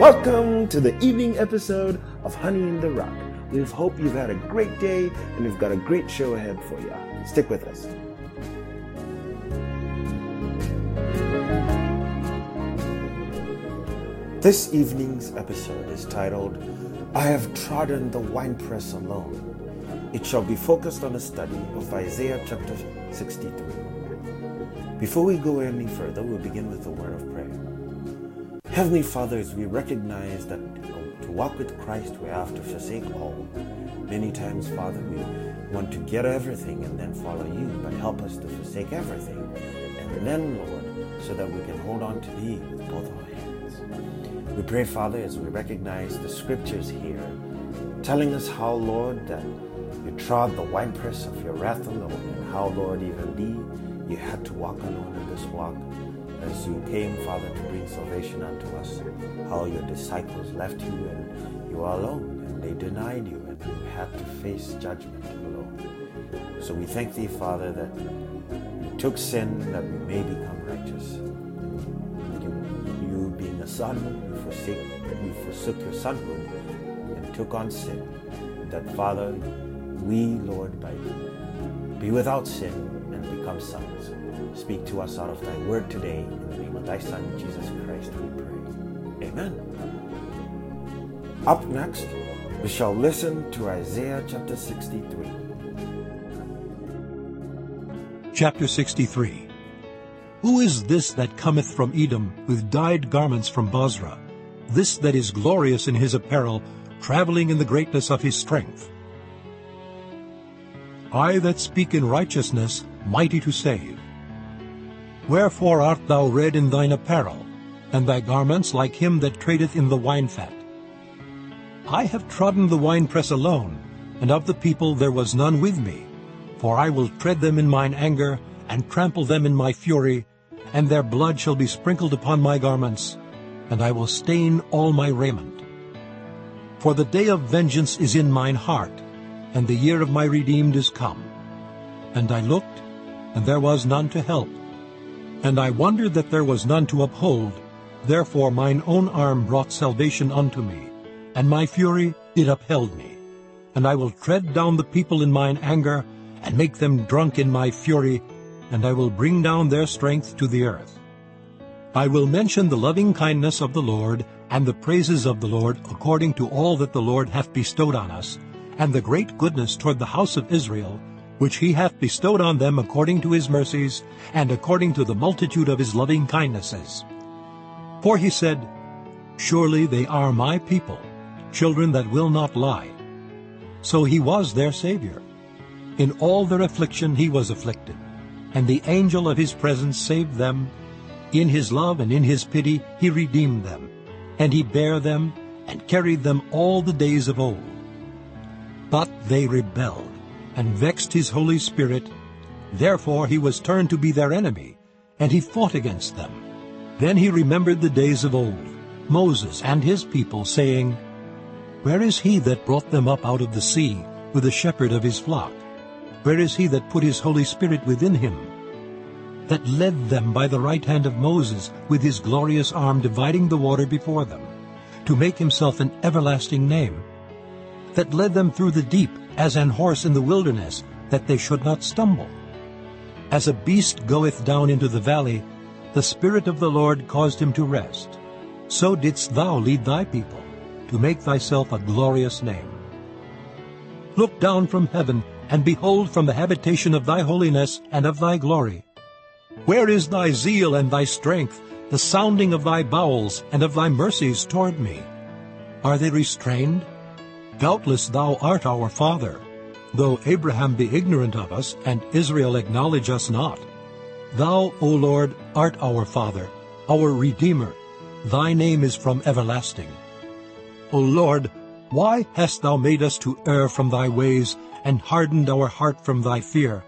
Welcome to the evening episode of Honey in the Rock. We hope you've had a great day and we've got a great show ahead for you. Stick with us. This evening's episode is titled, I Have Trodden the Winepress Alone. It shall be focused on a study of Isaiah chapter 63. Before we go any further, we'll begin with a word of prayer. Heavenly Father, as we recognize that to walk with Christ we have to forsake all. Many times, Father, we want to get everything and then follow you, but help us to forsake everything. And then, Lord, so that we can hold on to thee with both our hands. We pray, Father, as we recognize the scriptures here, telling us how, Lord, that you trod the winepress of your wrath alone, and how, Lord, even thee, you had to walk alone in this walk as you came, Father, to bring salvation unto us, how your disciples left you and you are alone, and they denied you, and you had to face judgment alone. So we thank thee, Father, that you took sin that we may become righteous. You, you being a son, you forsake, you forsook your sonhood and took on sin. That, Father, we, Lord, by be without sin and become sons. Speak to us out of thy word today. In the name of thy Son, Jesus Christ, we pray. Amen. Up next, we shall listen to Isaiah chapter 63. Chapter 63 Who is this that cometh from Edom with dyed garments from Bozrah? This that is glorious in his apparel, traveling in the greatness of his strength. I that speak in righteousness, mighty to save. Wherefore art thou red in thine apparel, and thy garments like him that tradeth in the wine fat? I have trodden the winepress alone, and of the people there was none with me. For I will tread them in mine anger, and trample them in my fury, and their blood shall be sprinkled upon my garments, and I will stain all my raiment. For the day of vengeance is in mine heart, and the year of my redeemed is come. And I looked, and there was none to help, and I wondered that there was none to uphold. Therefore mine own arm brought salvation unto me, and my fury it upheld me. And I will tread down the people in mine anger, and make them drunk in my fury, and I will bring down their strength to the earth. I will mention the loving kindness of the Lord, and the praises of the Lord according to all that the Lord hath bestowed on us, and the great goodness toward the house of Israel, which he hath bestowed on them according to his mercies, and according to the multitude of his loving kindnesses. For he said, Surely they are my people, children that will not lie. So he was their Savior. In all their affliction he was afflicted, and the angel of his presence saved them. In his love and in his pity he redeemed them, and he bare them, and carried them all the days of old. But they rebelled, and vexed his Holy Spirit. Therefore he was turned to be their enemy, and he fought against them. Then he remembered the days of old, Moses and his people, saying, Where is he that brought them up out of the sea with the shepherd of his flock? Where is he that put his Holy Spirit within him? That led them by the right hand of Moses with his glorious arm dividing the water before them, to make himself an everlasting name, that led them through the deep as an horse in the wilderness, that they should not stumble. As a beast goeth down into the valley, the Spirit of the Lord caused him to rest. So didst thou lead thy people, to make thyself a glorious name. Look down from heaven, and behold from the habitation of thy holiness and of thy glory. Where is thy zeal and thy strength, the sounding of thy bowels and of thy mercies toward me? Are they restrained? Doubtless thou art our father, though Abraham be ignorant of us, and Israel acknowledge us not. Thou, O Lord, art our Father, our Redeemer. Thy name is from everlasting. O Lord, why hast thou made us to err from thy ways, and hardened our heart from thy fear?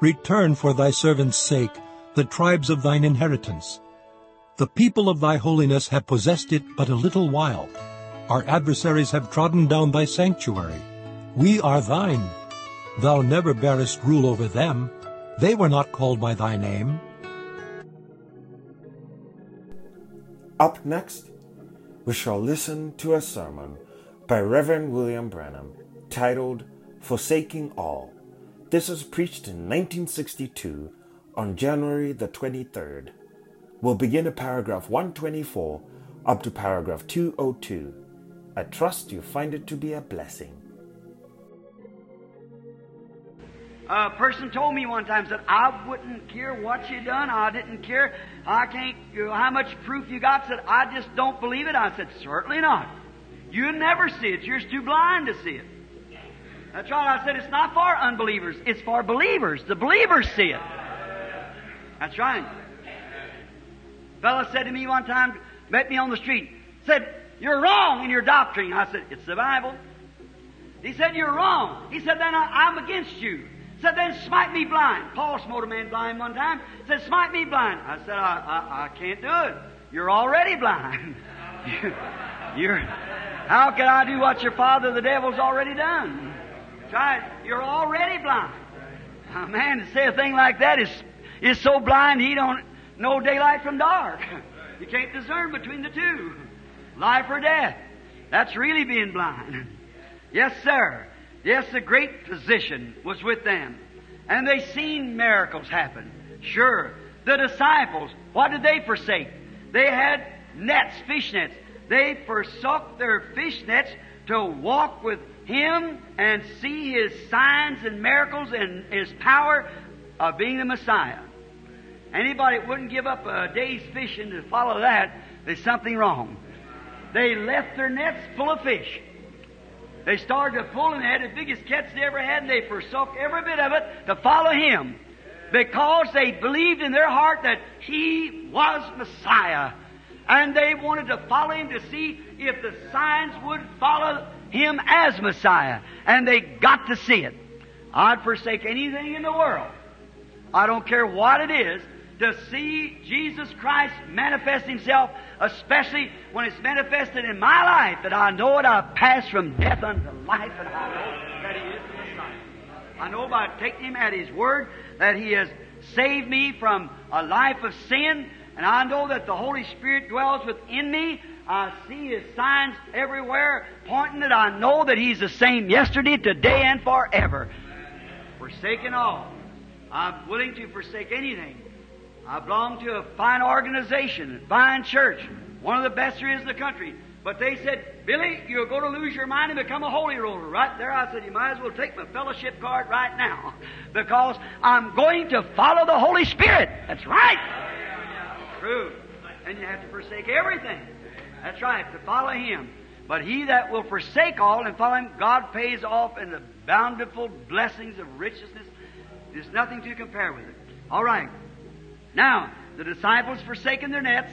Return for thy servant's sake the tribes of thine inheritance. The people of thy holiness have possessed it but a little while. Our adversaries have trodden down thy sanctuary. We are thine. Thou never bearest rule over them. They were not called by thy name. Up next, we shall listen to a sermon by Reverend William Branham titled Forsaking All. This was preached in 1962 on January the 23rd. We'll begin at paragraph 124 up to paragraph 202. I trust you find it to be a blessing. A person told me one time said, "I wouldn't care what you done. I didn't care. I can't. You know, how much proof you got?" Said, "I just don't believe it." I said, "Certainly not. You never see it. You're too blind to see it." That's right. I said, "It's not for unbelievers. It's for believers. The believers see it." That's right. A Fellow said to me one time, met me on the street, said, "You're wrong in your doctrine." I said, "It's the Bible." He said, You're wrong. He said, Then I, am against you. He Said, then smite me blind. Paul smote a man blind one time. He Said, smite me blind. I said, I, I, I can't do it. You're already blind. You're, how can I do what your father, the devil's already done? Try it. You're already blind. A man to say a thing like that is, is so blind he don't know daylight from dark. You can't discern between the two. Life or death. That's really being blind. Yes, sir. Yes, the great physician was with them. And they seen miracles happen. Sure. The disciples, what did they forsake? They had nets, fish nets. They forsook their fish nets to walk with Him and see His signs and miracles and His power of being the Messiah. Anybody wouldn't give up a day's fishing to follow that, there's something wrong. They left their nets full of fish. They started to pull and they had the biggest catch they ever had and they forsook every bit of it to follow Him because they believed in their heart that He was Messiah. And they wanted to follow Him to see if the signs would follow Him as Messiah. And they got to see it. I'd forsake anything in the world. I don't care what it is to see Jesus Christ manifest Himself, especially when it's manifested in my life, that I know it, I've passed from death unto life, and I know that He is the Messiah. I know by taking Him at His word that He has saved me from a life of sin, and I know that the Holy Spirit dwells within me. I see His signs everywhere pointing that I know that He's the same yesterday, today, and forever. Forsaken all. I'm willing to forsake anything I belong to a fine organization, a fine church, one of the best there is in the country. But they said, Billy, you're going to lose your mind and become a holy roller. Right there, I said, you might as well take my fellowship card right now because I'm going to follow the Holy Spirit. That's right. True. And you have to forsake everything. That's right, to follow Him. But he that will forsake all and follow Him, God pays off in the bountiful blessings of richness. There's nothing to compare with it. All right. Now, the disciples forsaken their nets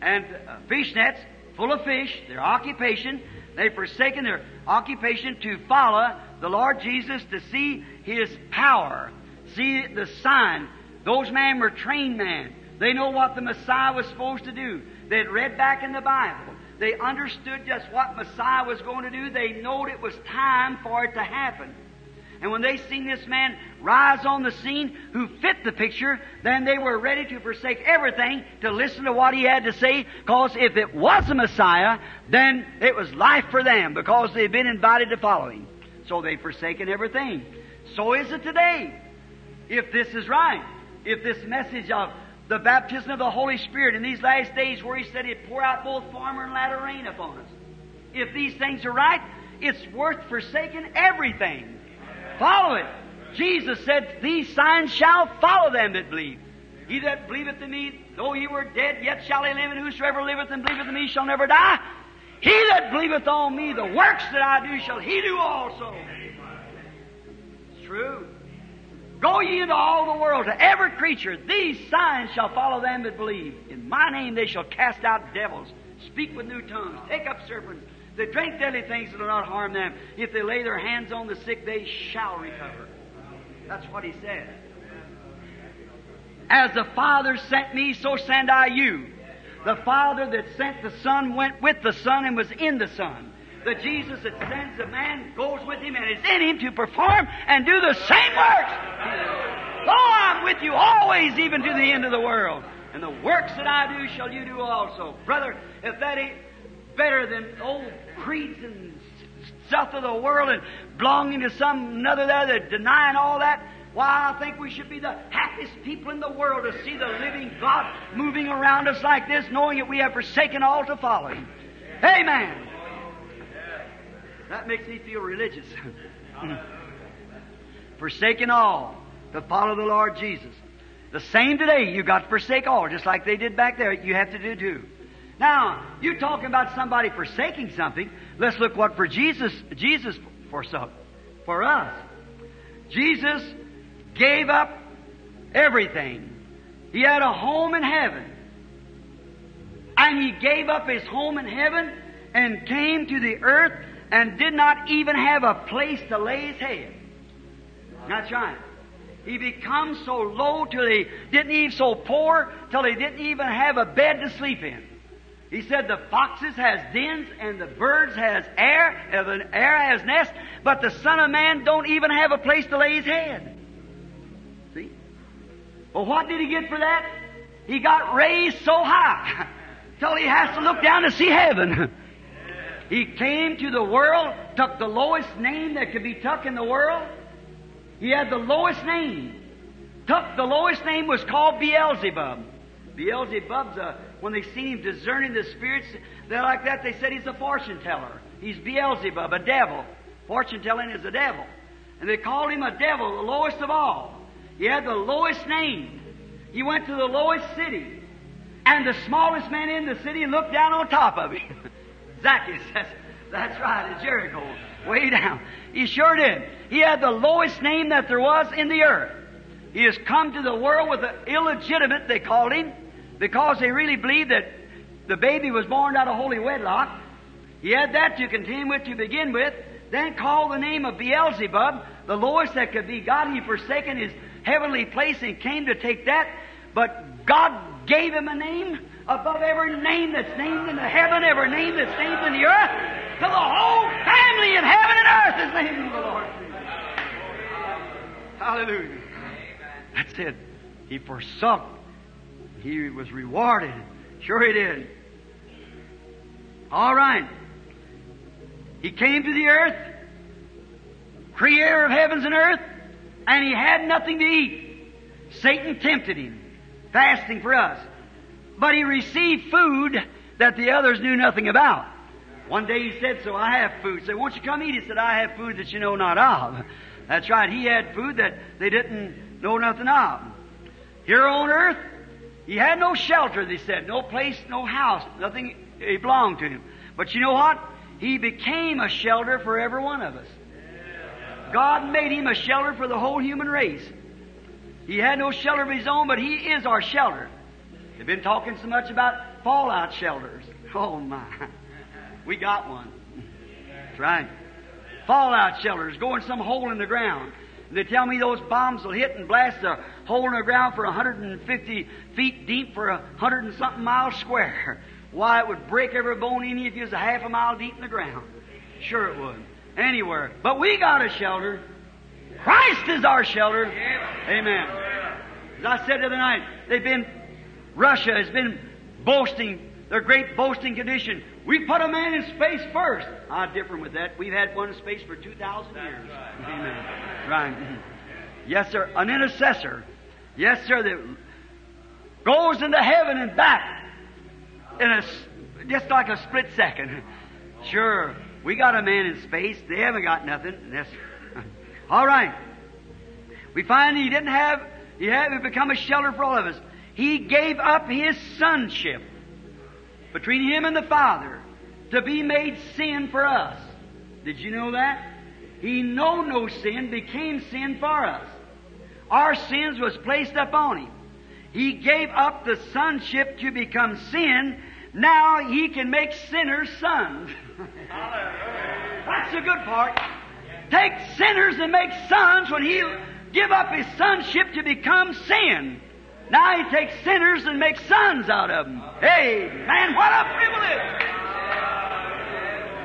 and uh, fish nets full of fish, their occupation. They've forsaken their occupation to follow the Lord Jesus to see His power, see the sign. Those men were trained men. They know what the Messiah was supposed to do. They'd read back in the Bible. They understood just what Messiah was going to do. They knowed it was time for it to happen. And when they seen this man rise on the scene who fit the picture, then they were ready to forsake everything to listen to what he had to say, because if it was the Messiah, then it was life for them, because they'd been invited to follow him. So they've forsaken everything. So is it today. If this is right, if this message of the baptism of the Holy Spirit in these last days where he said he'd pour out both former and latter rain upon us, if these things are right, it's worth forsaking everything Follow it. Jesus said, These signs shall follow them that believe. He that believeth in me, though he were dead, yet shall he live, and whosoever liveth and believeth in me shall never die. He that believeth on me, the works that I do shall he do also. It's true. Go ye into all the world, to every creature. These signs shall follow them that believe. In my name they shall cast out devils, speak with new tongues, take up serpents. They drink deadly things that will not harm them. If they lay their hands on the sick, they shall recover. That's what he said. As the Father sent me, so send I you. The Father that sent the Son went with the Son and was in the Son. The Jesus that sends a man goes with him and is in him to perform and do the same works. Lo, I'm with you always, even to the end of the world. And the works that I do shall you do also. Brother, if that ain't better than old creeds and stuff of the world and belonging to some another there that denying all that. Why, I think we should be the happiest people in the world to see the living God moving around us like this, knowing that we have forsaken all to follow Him. Amen. That makes me feel religious. forsaken all to follow the Lord Jesus. The same today, you got to forsake all, just like they did back there. You have to do too. Now, you're talking about somebody forsaking something. Let's look what for Jesus, Jesus forsook. For us. Jesus gave up everything. He had a home in heaven. And he gave up his home in heaven and came to the earth and did not even have a place to lay his head. That's right. He becomes so low till he didn't even so poor till he didn't even have a bed to sleep in. He said the foxes has dens and the birds has air, and the air has nests, but the Son of Man don't even have a place to lay his head. See? Well, what did he get for that? He got raised so high till he has to look down to see heaven. He came to the world, took the lowest name that could be took in the world. He had the lowest name. Took the lowest name was called Beelzebub. Beelzebub's a, when they seen him discerning the spirits, they're like that, they said he's a fortune teller. He's Beelzebub, a devil. Fortune telling is a devil. And they called him a devil, the lowest of all. He had the lowest name. He went to the lowest city. And the smallest man in the city looked down on top of him. Zacchaeus, that's, that's right, at Jericho, way down. He sure did. He had the lowest name that there was in the earth. He has come to the world with an illegitimate, they called him, because they really believed that the baby was born out of holy wedlock. He had that to contend with to begin with, then called the name of Beelzebub, the lowest that could be God. He forsaken his heavenly place and came to take that, but God gave him a name above every name that's named in the heaven, every name that's named in the earth. To the whole family in heaven and earth is named in the Lord. Hallelujah. That's it. He forsook. He was rewarded. Sure he did. All right. He came to the earth, creator of heavens and earth, and he had nothing to eat. Satan tempted him, fasting for us. But he received food that the others knew nothing about. One day he said, So I have food. He said, Won't you come eat? He said, I have food that you know not of. That's right. He had food that they didn't know nothing of. Here on earth, he had no shelter, they said. No place, no house. Nothing it belonged to him. But you know what? He became a shelter for every one of us. God made him a shelter for the whole human race. He had no shelter of his own, but he is our shelter. They've been talking so much about fallout shelters. Oh my. We got one. That's right. Fallout shelters, go in some hole in the ground. They tell me those bombs will hit and blast a hole in the ground for 150 feet deep for a hundred and something miles square. Why, it would break every bone in you if you was a half a mile deep in the ground. Sure it would. Anywhere. But we got a shelter. Christ is our shelter. Amen. As I said the other night, they've been, Russia has been boasting, their great boasting condition. We put a man in space first. I differ with that. We've had one in space for 2,000 years. Right. Amen. Right. Yes, sir. An intercessor. Yes, sir. That goes into heaven and back in a, just like a split second. Sure. We got a man in space. They haven't got nothing. Yes. All right. We find he didn't have, he had become a shelter for all of us. He gave up his sonship between him and the Father to be made sin for us. Did you know that? He know no sin, became sin for us. Our sins was placed upon him. He gave up the sonship to become sin. Now he can make sinners sons. That's the good part. Take sinners and make sons when he give up his sonship to become sin. Now he takes sinners and makes sons out of them. Hey, man, what a privilege!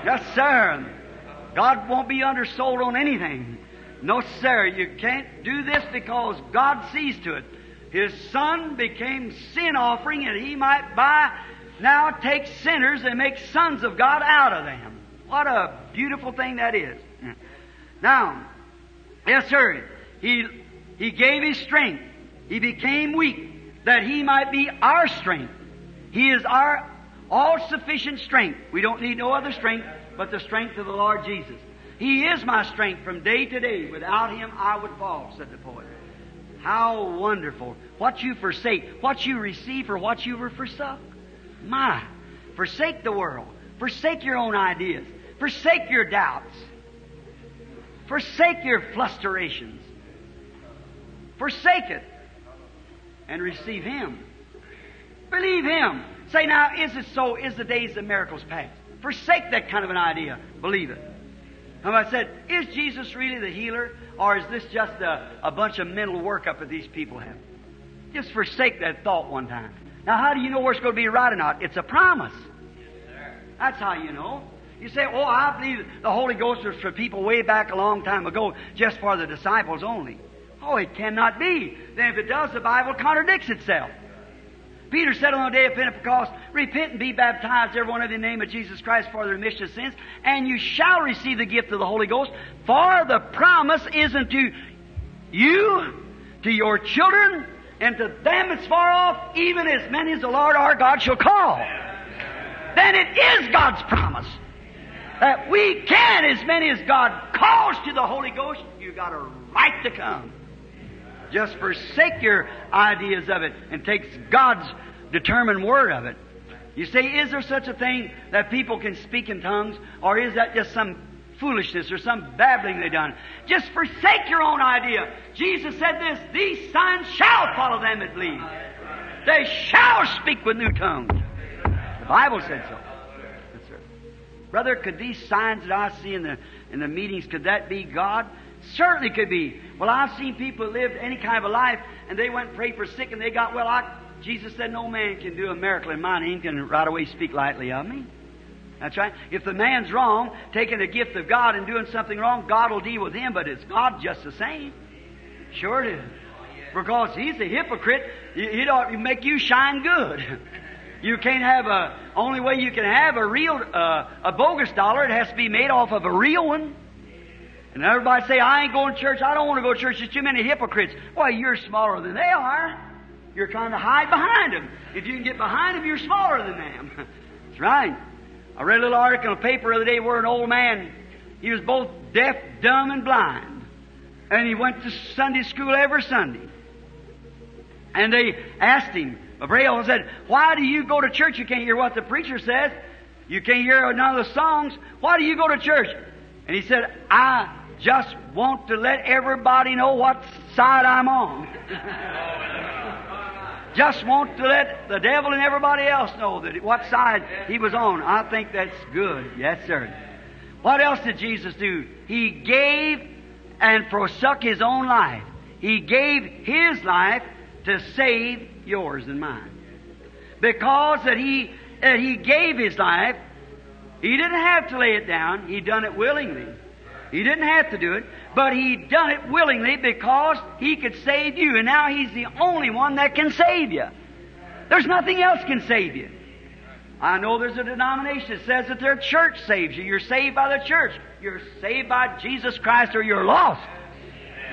Yes, sir. God won't be undersold on anything. No, sir. You can't do this because God sees to it. His son became sin offering and he might buy now take sinners and make sons of God out of them. What a beautiful thing that is. Now, yes, sir, he, he gave his strength. He became weak that he might be our strength. He is our all sufficient strength. We don't need no other strength but the strength of the Lord Jesus. He is my strength from day to day. Without him I would fall, said the poet. How wonderful. What you forsake, what you receive for what you were forsook. My. Forsake the world. Forsake your own ideas. Forsake your doubts. Forsake your flusterations. Forsake it. And receive Him. Believe Him. Say now, is it so? Is the days of miracles past? Forsake that kind of an idea. Believe it. And I said, is Jesus really the healer? Or is this just a, a bunch of mental workup that these people have? Just forsake that thought one time. Now, how do you know where it's going to be right or not? It's a promise. Yes, That's how you know. You say, oh, I believe the Holy Ghost was for people way back a long time ago, just for the disciples only. Oh, it cannot be. Then if it does, the Bible contradicts itself. Peter said on the day of Pentecost, Repent and be baptized, every one of you, in the name of Jesus Christ for the remission of sins, and you shall receive the gift of the Holy Ghost, for the promise isn't to you, to your children, and to them that's far off, even as many as the Lord our God shall call. Then it is God's promise that we can, as many as God calls to the Holy Ghost, you got a right to come. Just forsake your ideas of it and take God's determined word of it. You say, is there such a thing that people can speak in tongues, or is that just some foolishness or some babbling they done? Just forsake your own idea. Jesus said this, these signs shall follow them that believe. They shall speak with new tongues. The Bible said so. Brother, could these signs that I see in the in the meetings, could that be God? Certainly could be. Well, I've seen people who lived any kind of a life and they went and prayed for sick and they got well. I, Jesus said, No man can do a miracle in my name, can right away speak lightly of me. That's right. If the man's wrong, taking the gift of God and doing something wrong, God will deal with him, but it's God just the same. Sure it is. Because he's a hypocrite, he ought to make you shine good. You can't have a, only way you can have a real, uh, a bogus dollar, it has to be made off of a real one. And everybody say, I ain't going to church, I don't want to go to church, there's too many hypocrites. Why, you're smaller than they are. You're trying to hide behind them. If you can get behind them, you're smaller than them. That's right. I read a little article in a paper the other day where an old man, he was both deaf, dumb, and blind. And he went to Sunday school every Sunday. And they asked him, Braille said, Why do you go to church? You can't hear what the preacher says. You can't hear none of the songs. Why do you go to church? And he said, I just want to let everybody know what side I'm on. just want to let the devil and everybody else know that what side he was on. I think that's good. Yes, sir. What else did Jesus do? He gave and forsook his own life. He gave his life to save yours and mine. Because that he that he gave his life, he didn't have to lay it down. He done it willingly. He didn't have to do it, but he done it willingly because he could save you. And now he's the only one that can save you. There's nothing else can save you. I know there's a denomination that says that their church saves you. You're saved by the church. You're saved by Jesus Christ or you're lost.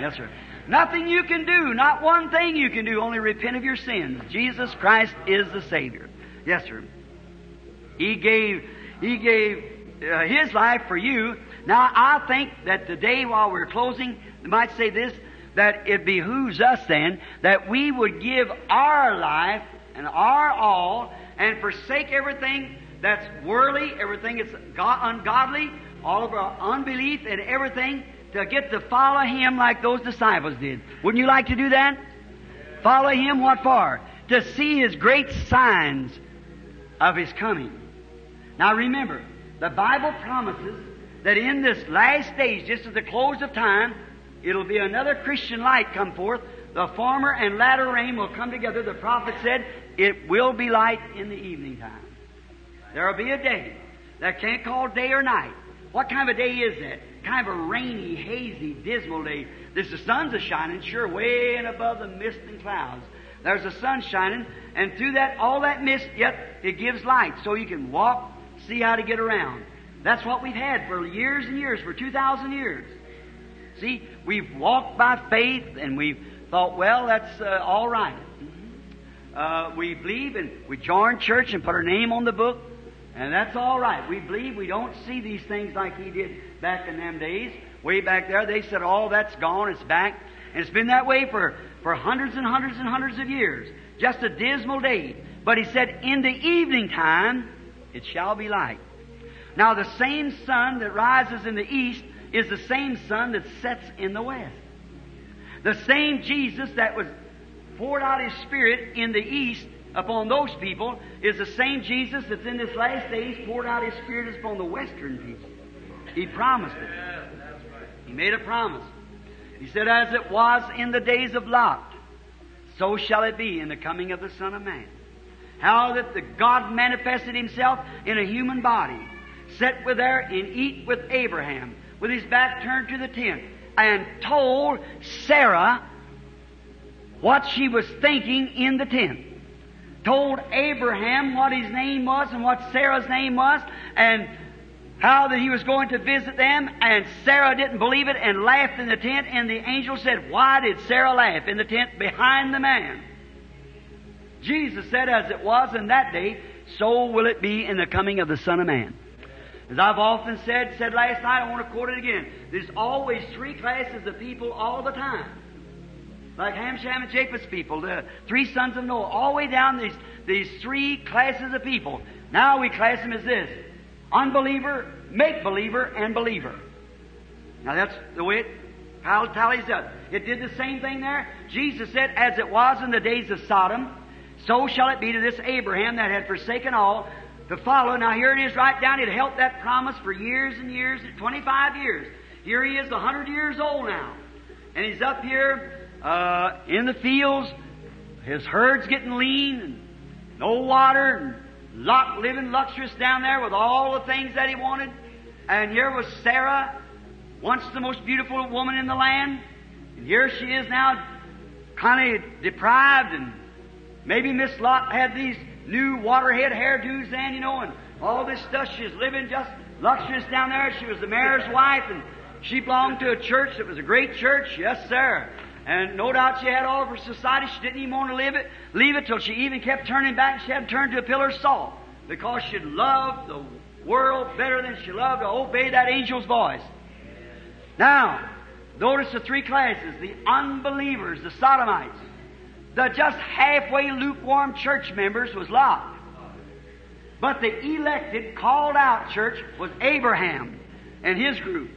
Yes, sir. Nothing you can do, not one thing you can do, only repent of your sins. Jesus Christ is the Savior. Yes, sir. He gave, He gave uh, His life for you. Now, I think that today while we're closing, I might say this, that it behooves us then that we would give our life and our all and forsake everything that's worldly, everything that's ungodly, all of our unbelief and everything to get to follow Him like those disciples did. Wouldn't you like to do that? Follow Him what for? To see His great signs of His coming. Now remember, the Bible promises that in this last stage, just at the close of time, it'll be another Christian light come forth. The former and latter rain will come together. The prophet said, it will be light in the evening time. There'll be a day that can't call day or night. What kind of a day is that? Kind of a rainy, hazy, dismal day. This the sun's a shining, sure, way and above the mist and clouds. There's a sun shining, and through that, all that mist, yet it gives light, so you can walk, see how to get around. That's what we've had for years and years, for 2,000 years. See, we've walked by faith, and we've thought, well, that's uh, all right. Uh, we believe, and we join church and put our name on the book, and that's all right. We believe we don't see these things like he did back in them days. Way back there, they said, all that's gone, it's back. And it's been that way for, for hundreds and hundreds and hundreds of years. Just a dismal day. But he said, in the evening time, it shall be light. Now the same sun that rises in the east is the same sun that sets in the west. The same Jesus that was poured out his Spirit in the east upon those people is the same Jesus that's in this last days poured out his Spirit upon the western people. He promised it. He made a promise. He said, As it was in the days of Lot, so shall it be in the coming of the Son of Man. How that the God manifested himself in a human body, sat with there and eat with Abraham, with his back turned to the tent, and told Sarah what she was thinking in the tent. Told Abraham what his name was and what Sarah's name was, and how that he was going to visit them, and Sarah didn't believe it and laughed in the tent, and the angel said, Why did Sarah laugh in the tent behind the man? Jesus said, As it was in that day, so will it be in the coming of the Son of Man. As I've often said, said last night, I want to quote it again. There's always three classes of people all the time. Like Ham, Shem, and Japheth's people, the three sons of Noah, all the way down these, these three classes of people. Now we class them as this unbeliever, make believer, and believer. Now that's the way it tallies up. It did the same thing there. Jesus said, As it was in the days of Sodom, so shall it be to this Abraham that had forsaken all to follow. Now here it is right down. It held that promise for years and years, 25 years. Here he is, 100 years old now. And he's up here uh, in the fields. His herd's getting lean and no water and Lot, living luxurious down there with all the things that he wanted. And here was Sarah, once the most beautiful woman in the land. And here she is now, kind of deprived and Maybe Miss Lot had these new waterhead hairdos then, you know, and all this stuff. She was living just luxurious down there. She was the mayor's wife, and she belonged to a church that was a great church. Yes, sir. And no doubt she had all of her society. She didn't even want to leave it, leave it till she even kept turning back. She had turned to a pillar of salt because she loved the world better than she loved to obey that angel's voice. Now, notice the three classes: the unbelievers, the sodomites, the just halfway lukewarm church members was Lot. But the elected, called out church was Abraham and his group.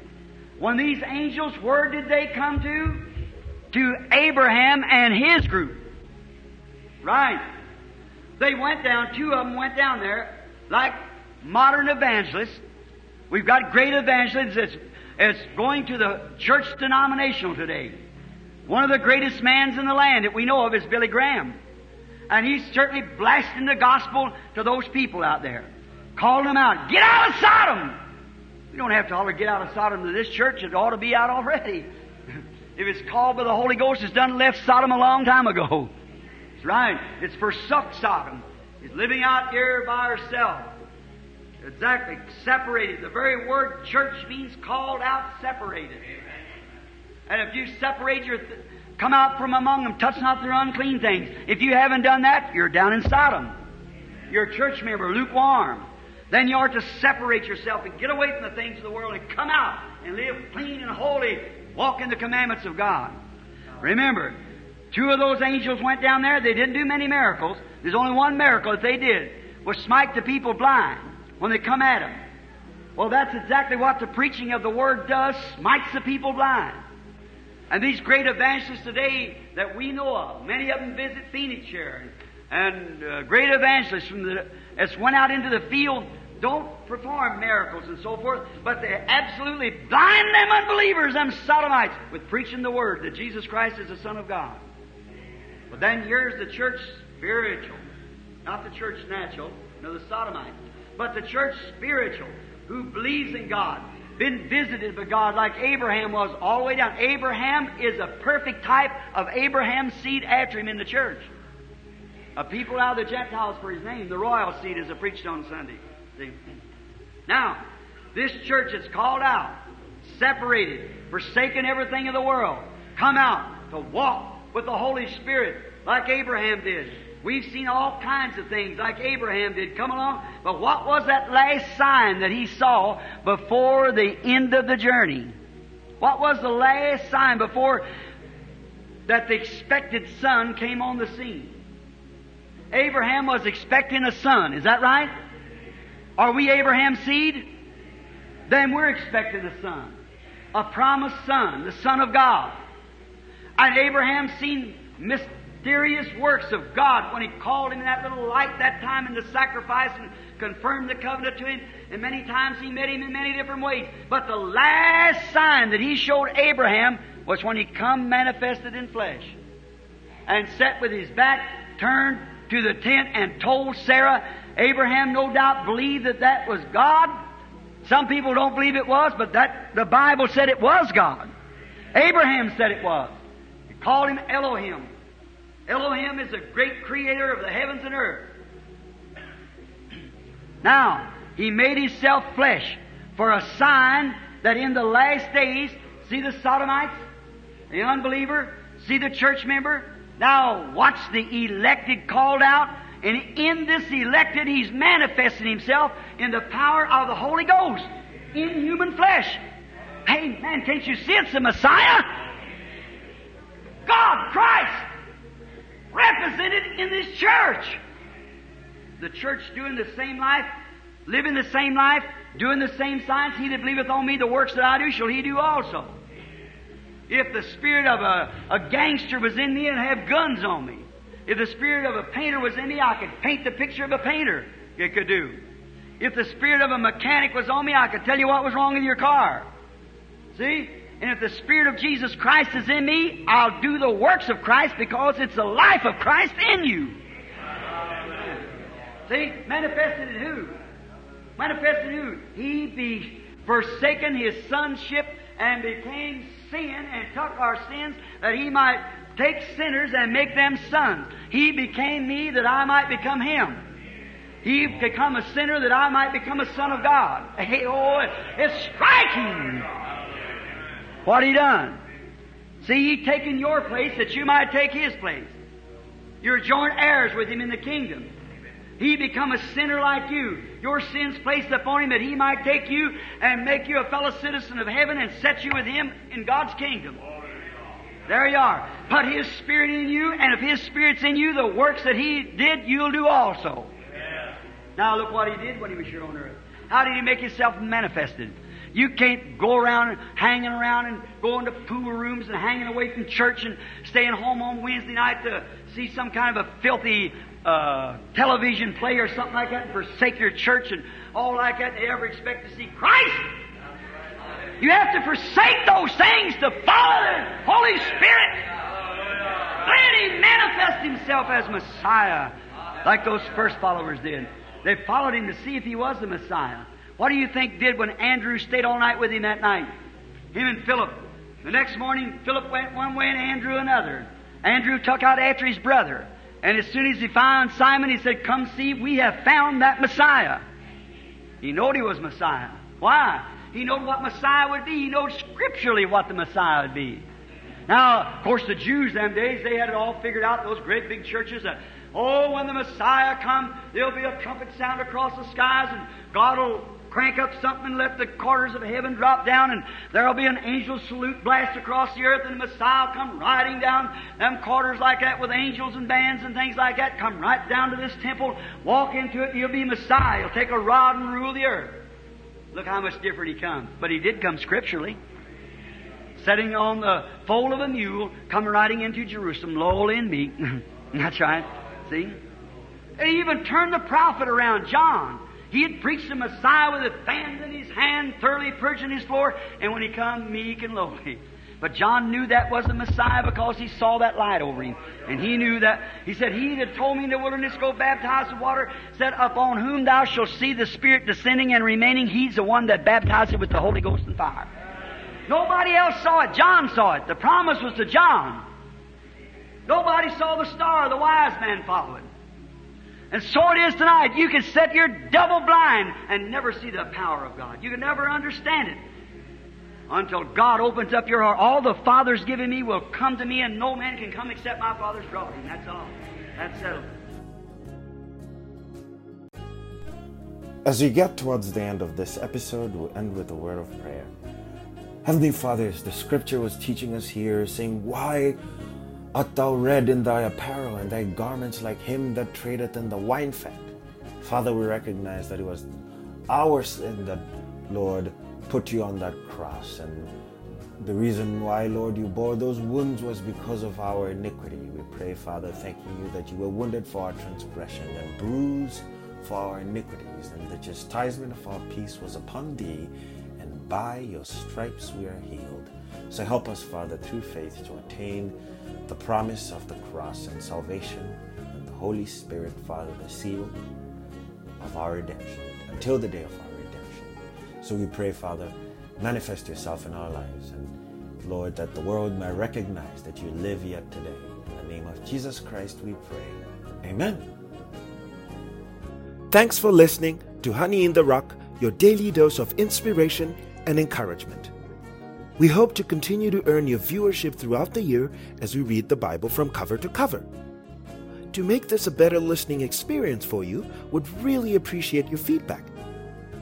When these angels, where did they come to? To Abraham and his group. Right. They went down, two of them went down there, like modern evangelists. We've got great evangelists that's, that's going to the church denominational today. One of the greatest mans in the land that we know of is Billy Graham. And he's certainly blasting the gospel to those people out there. Calling them out. Get out of Sodom! We don't have to holler, get out of Sodom to this church. It ought to be out already. If it's called by the Holy Ghost, it's done left Sodom a long time ago. That's right. It's forsook Sodom. It's living out here by herself. Exactly. Separated. The very word church means called out, separated. And if you separate your, th- come out from among them, touch not their unclean things. If you haven't done that, you're down in Sodom. You're a church member, lukewarm. Then you are to separate yourself and get away from the things of the world and come out and live clean and holy. Walk in the commandments of God. Remember, two of those angels went down there. They didn't do many miracles. There's only one miracle that they did was smite the people blind when they come at them. Well, that's exactly what the preaching of the Word does, smites the people blind. And these great evangelists today that we know of, many of them visit Phoenix here, and uh, great evangelists from the that's went out into the field don't perform miracles and so forth, but they absolutely blind them unbelievers, them sodomites, with preaching the word that Jesus Christ is the Son of God. But then here's the church spiritual, not the church natural, no the sodomites, but the church spiritual who believes in God, been visited by God like Abraham was all the way down. Abraham is a perfect type of Abraham's seed after him in the church. A people out of the Gentiles for his name. The royal seed is preached on Sunday. See? Now, this church is called out, separated, forsaken everything of the world, come out to walk with the Holy Spirit like Abraham did. We've seen all kinds of things like Abraham did come along, but what was that last sign that he saw before the end of the journey? What was the last sign before that the expected son came on the scene? Abraham was expecting a son, is that right? Are we Abraham's seed? Then we're expecting a son. A promised son, the Son of God. And Abraham seen mysterious works of God when he called him in that little light that time in the sacrifice and confirmed the covenant to him. And many times he met him in many different ways. But the last sign that he showed Abraham was when he come manifested in flesh and sat with his back turned to the tent and told Sarah, Abraham no doubt believed that that was God. Some people don't believe it was, but that the Bible said it was God. Abraham said it was. He called him Elohim. Elohim is the great creator of the heavens and earth. Now, he made himself flesh for a sign that in the last days, see the sodomites, the unbeliever, see the church member. Now watch the elected called out, and in this elected, he's manifesting himself in the power of the Holy Ghost in human flesh. Hey man, can't you see it's the Messiah? God, Christ, represented in this church. The church doing the same life, living the same life, doing the same signs. He that believeth on me, the works that I do, shall he do also. If the spirit of a, a gangster was in me and have guns on me, if the spirit of a painter was in me, I could paint the picture of a painter. It could do. If the spirit of a mechanic was on me, I could tell you what was wrong with your car. See? And if the Spirit of Jesus Christ is in me, I'll do the works of Christ because it's the life of Christ in you. See? Manifested in who? Manifested in who? He be forsaken his sonship and became sin and took our sins that he might take sinners and make them sons. He became me that I might become him. He become a sinner that I might become a son of God. Hey, oh, it's striking what he done. See, he taken your place that you might take his place. You're joint heirs with him in the kingdom. He become a sinner like you. Your sins placed upon him that he might take you and make you a fellow citizen of heaven and set you with him in God's kingdom. There you are. Put his spirit in you, and if his spirit's in you, the works that he did, you'll do also. Now look what he did when he was here on earth. How did he make himself manifested? You can't go around hanging around and going to pool rooms and hanging away from church and staying home on Wednesday night to see some kind of a filthy uh, television play or something like that and forsake your church and all like that and ever expect to see Christ. You have to forsake those things to follow the Holy Spirit. Let Him manifest Himself as Messiah, like those first followers did. They followed Him to see if He was the Messiah. What do you think did when Andrew stayed all night with him that night? Him and Philip. The next morning, Philip went one way and Andrew another. Andrew took out after his brother. And as soon as he found Simon, he said, Come see, we have found that Messiah. He knowed he was Messiah. Why? He knowed what Messiah would be. He knowed scripturally what the Messiah would be. Now, of course, the Jews them days, they had it all figured out, those great big churches. That, oh, when the Messiah come, there'll be a trumpet sound across the skies, and God will crank up something and let the quarters of heaven drop down, and there'll be an angel salute blast across the earth, and the Messiah will come riding down them quarters like that with angels and bands and things like that. Come right down to this temple, walk into it, and you'll be Messiah. He'll take a rod and rule the earth. Look how much different he comes. But he did come scripturally. Sitting on the foal of a mule, come riding into Jerusalem, lowly and meek. That's right. See? And he even turned the prophet around, John. He had preached the Messiah with his fans in his hand, thoroughly purging his floor, and when he come meek and lowly. But John knew that was the Messiah because he saw that light over him. And he knew that, he said, He that told me in the wilderness, go baptize with water, said, Upon whom thou shalt see the Spirit descending and remaining, he's the one that baptized with the Holy Ghost and fire. Nobody else saw it. John saw it. The promise was to John. Nobody saw the star, the wise man following. And so it is tonight. You can set your double blind and never see the power of God. You can never understand it. Until God opens up your heart. All the Father's given me will come to me, and no man can come except my Father's brought him. That's all. That's settled. As we get towards the end of this episode, we'll end with a word of prayer. Heavenly Father, as the scripture was teaching us here, saying, Why art thou red in thy apparel, and thy garments like him that tradeth in the wine fat? Father, we recognize that it was our sin that, Lord, put you on that cross. And the reason why, Lord, you bore those wounds was because of our iniquity. We pray, Father, thanking you that you were wounded for our transgression and bruised for our iniquities, and the chastisement of our peace was upon thee, and by your stripes we are healed. So help us, Father, through faith to attain the promise of the cross and salvation, and the Holy Spirit, Father, the seal of our redemption, until the day of our. So we pray, Father, manifest yourself in our lives, and Lord, that the world may recognize that you live yet today. In the name of Jesus Christ we pray. Amen. Thanks for listening to Honey in the Rock, your daily dose of inspiration and encouragement. We hope to continue to earn your viewership throughout the year as we read the Bible from cover to cover. To make this a better listening experience for you, would really appreciate your feedback.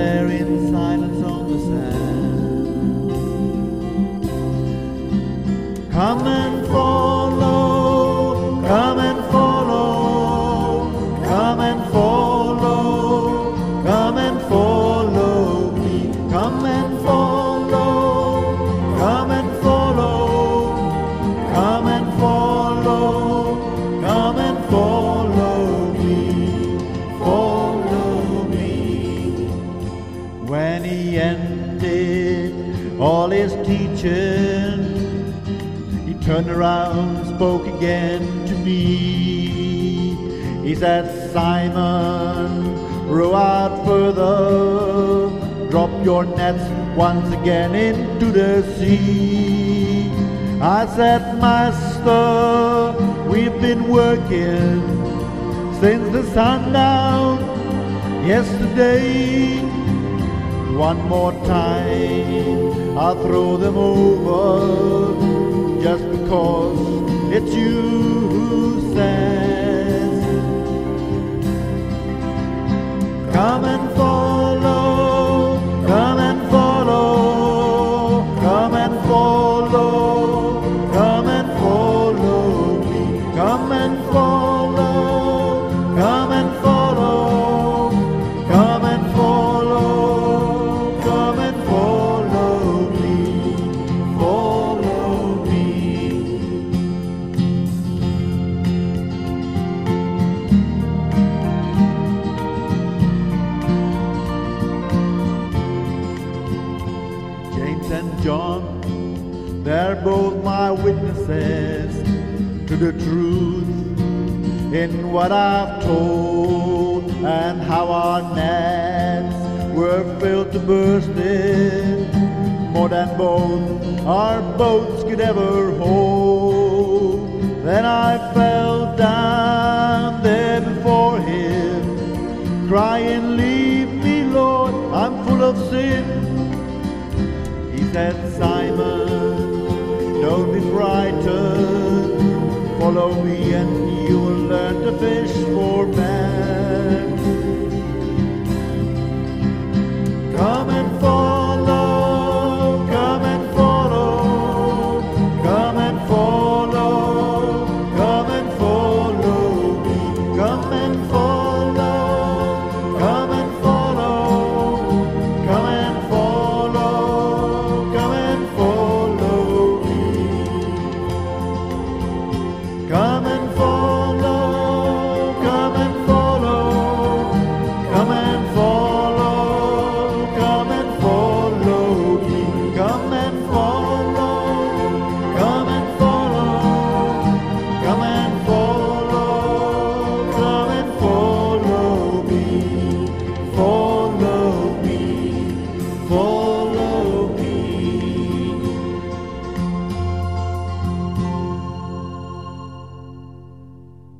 There in silence on the sand. Come and Said, Simon, row out further, drop your nets once again into the sea. I said, Master, we've been working since the sundown yesterday. One more time, I'll throw them over just because it's you bursting, more than both our boats could ever hold. Then I fell down there before him, crying, Leave me, Lord, I'm full of sin. He said, Simon, don't be frightened. Follow me and you will learn to fish for men.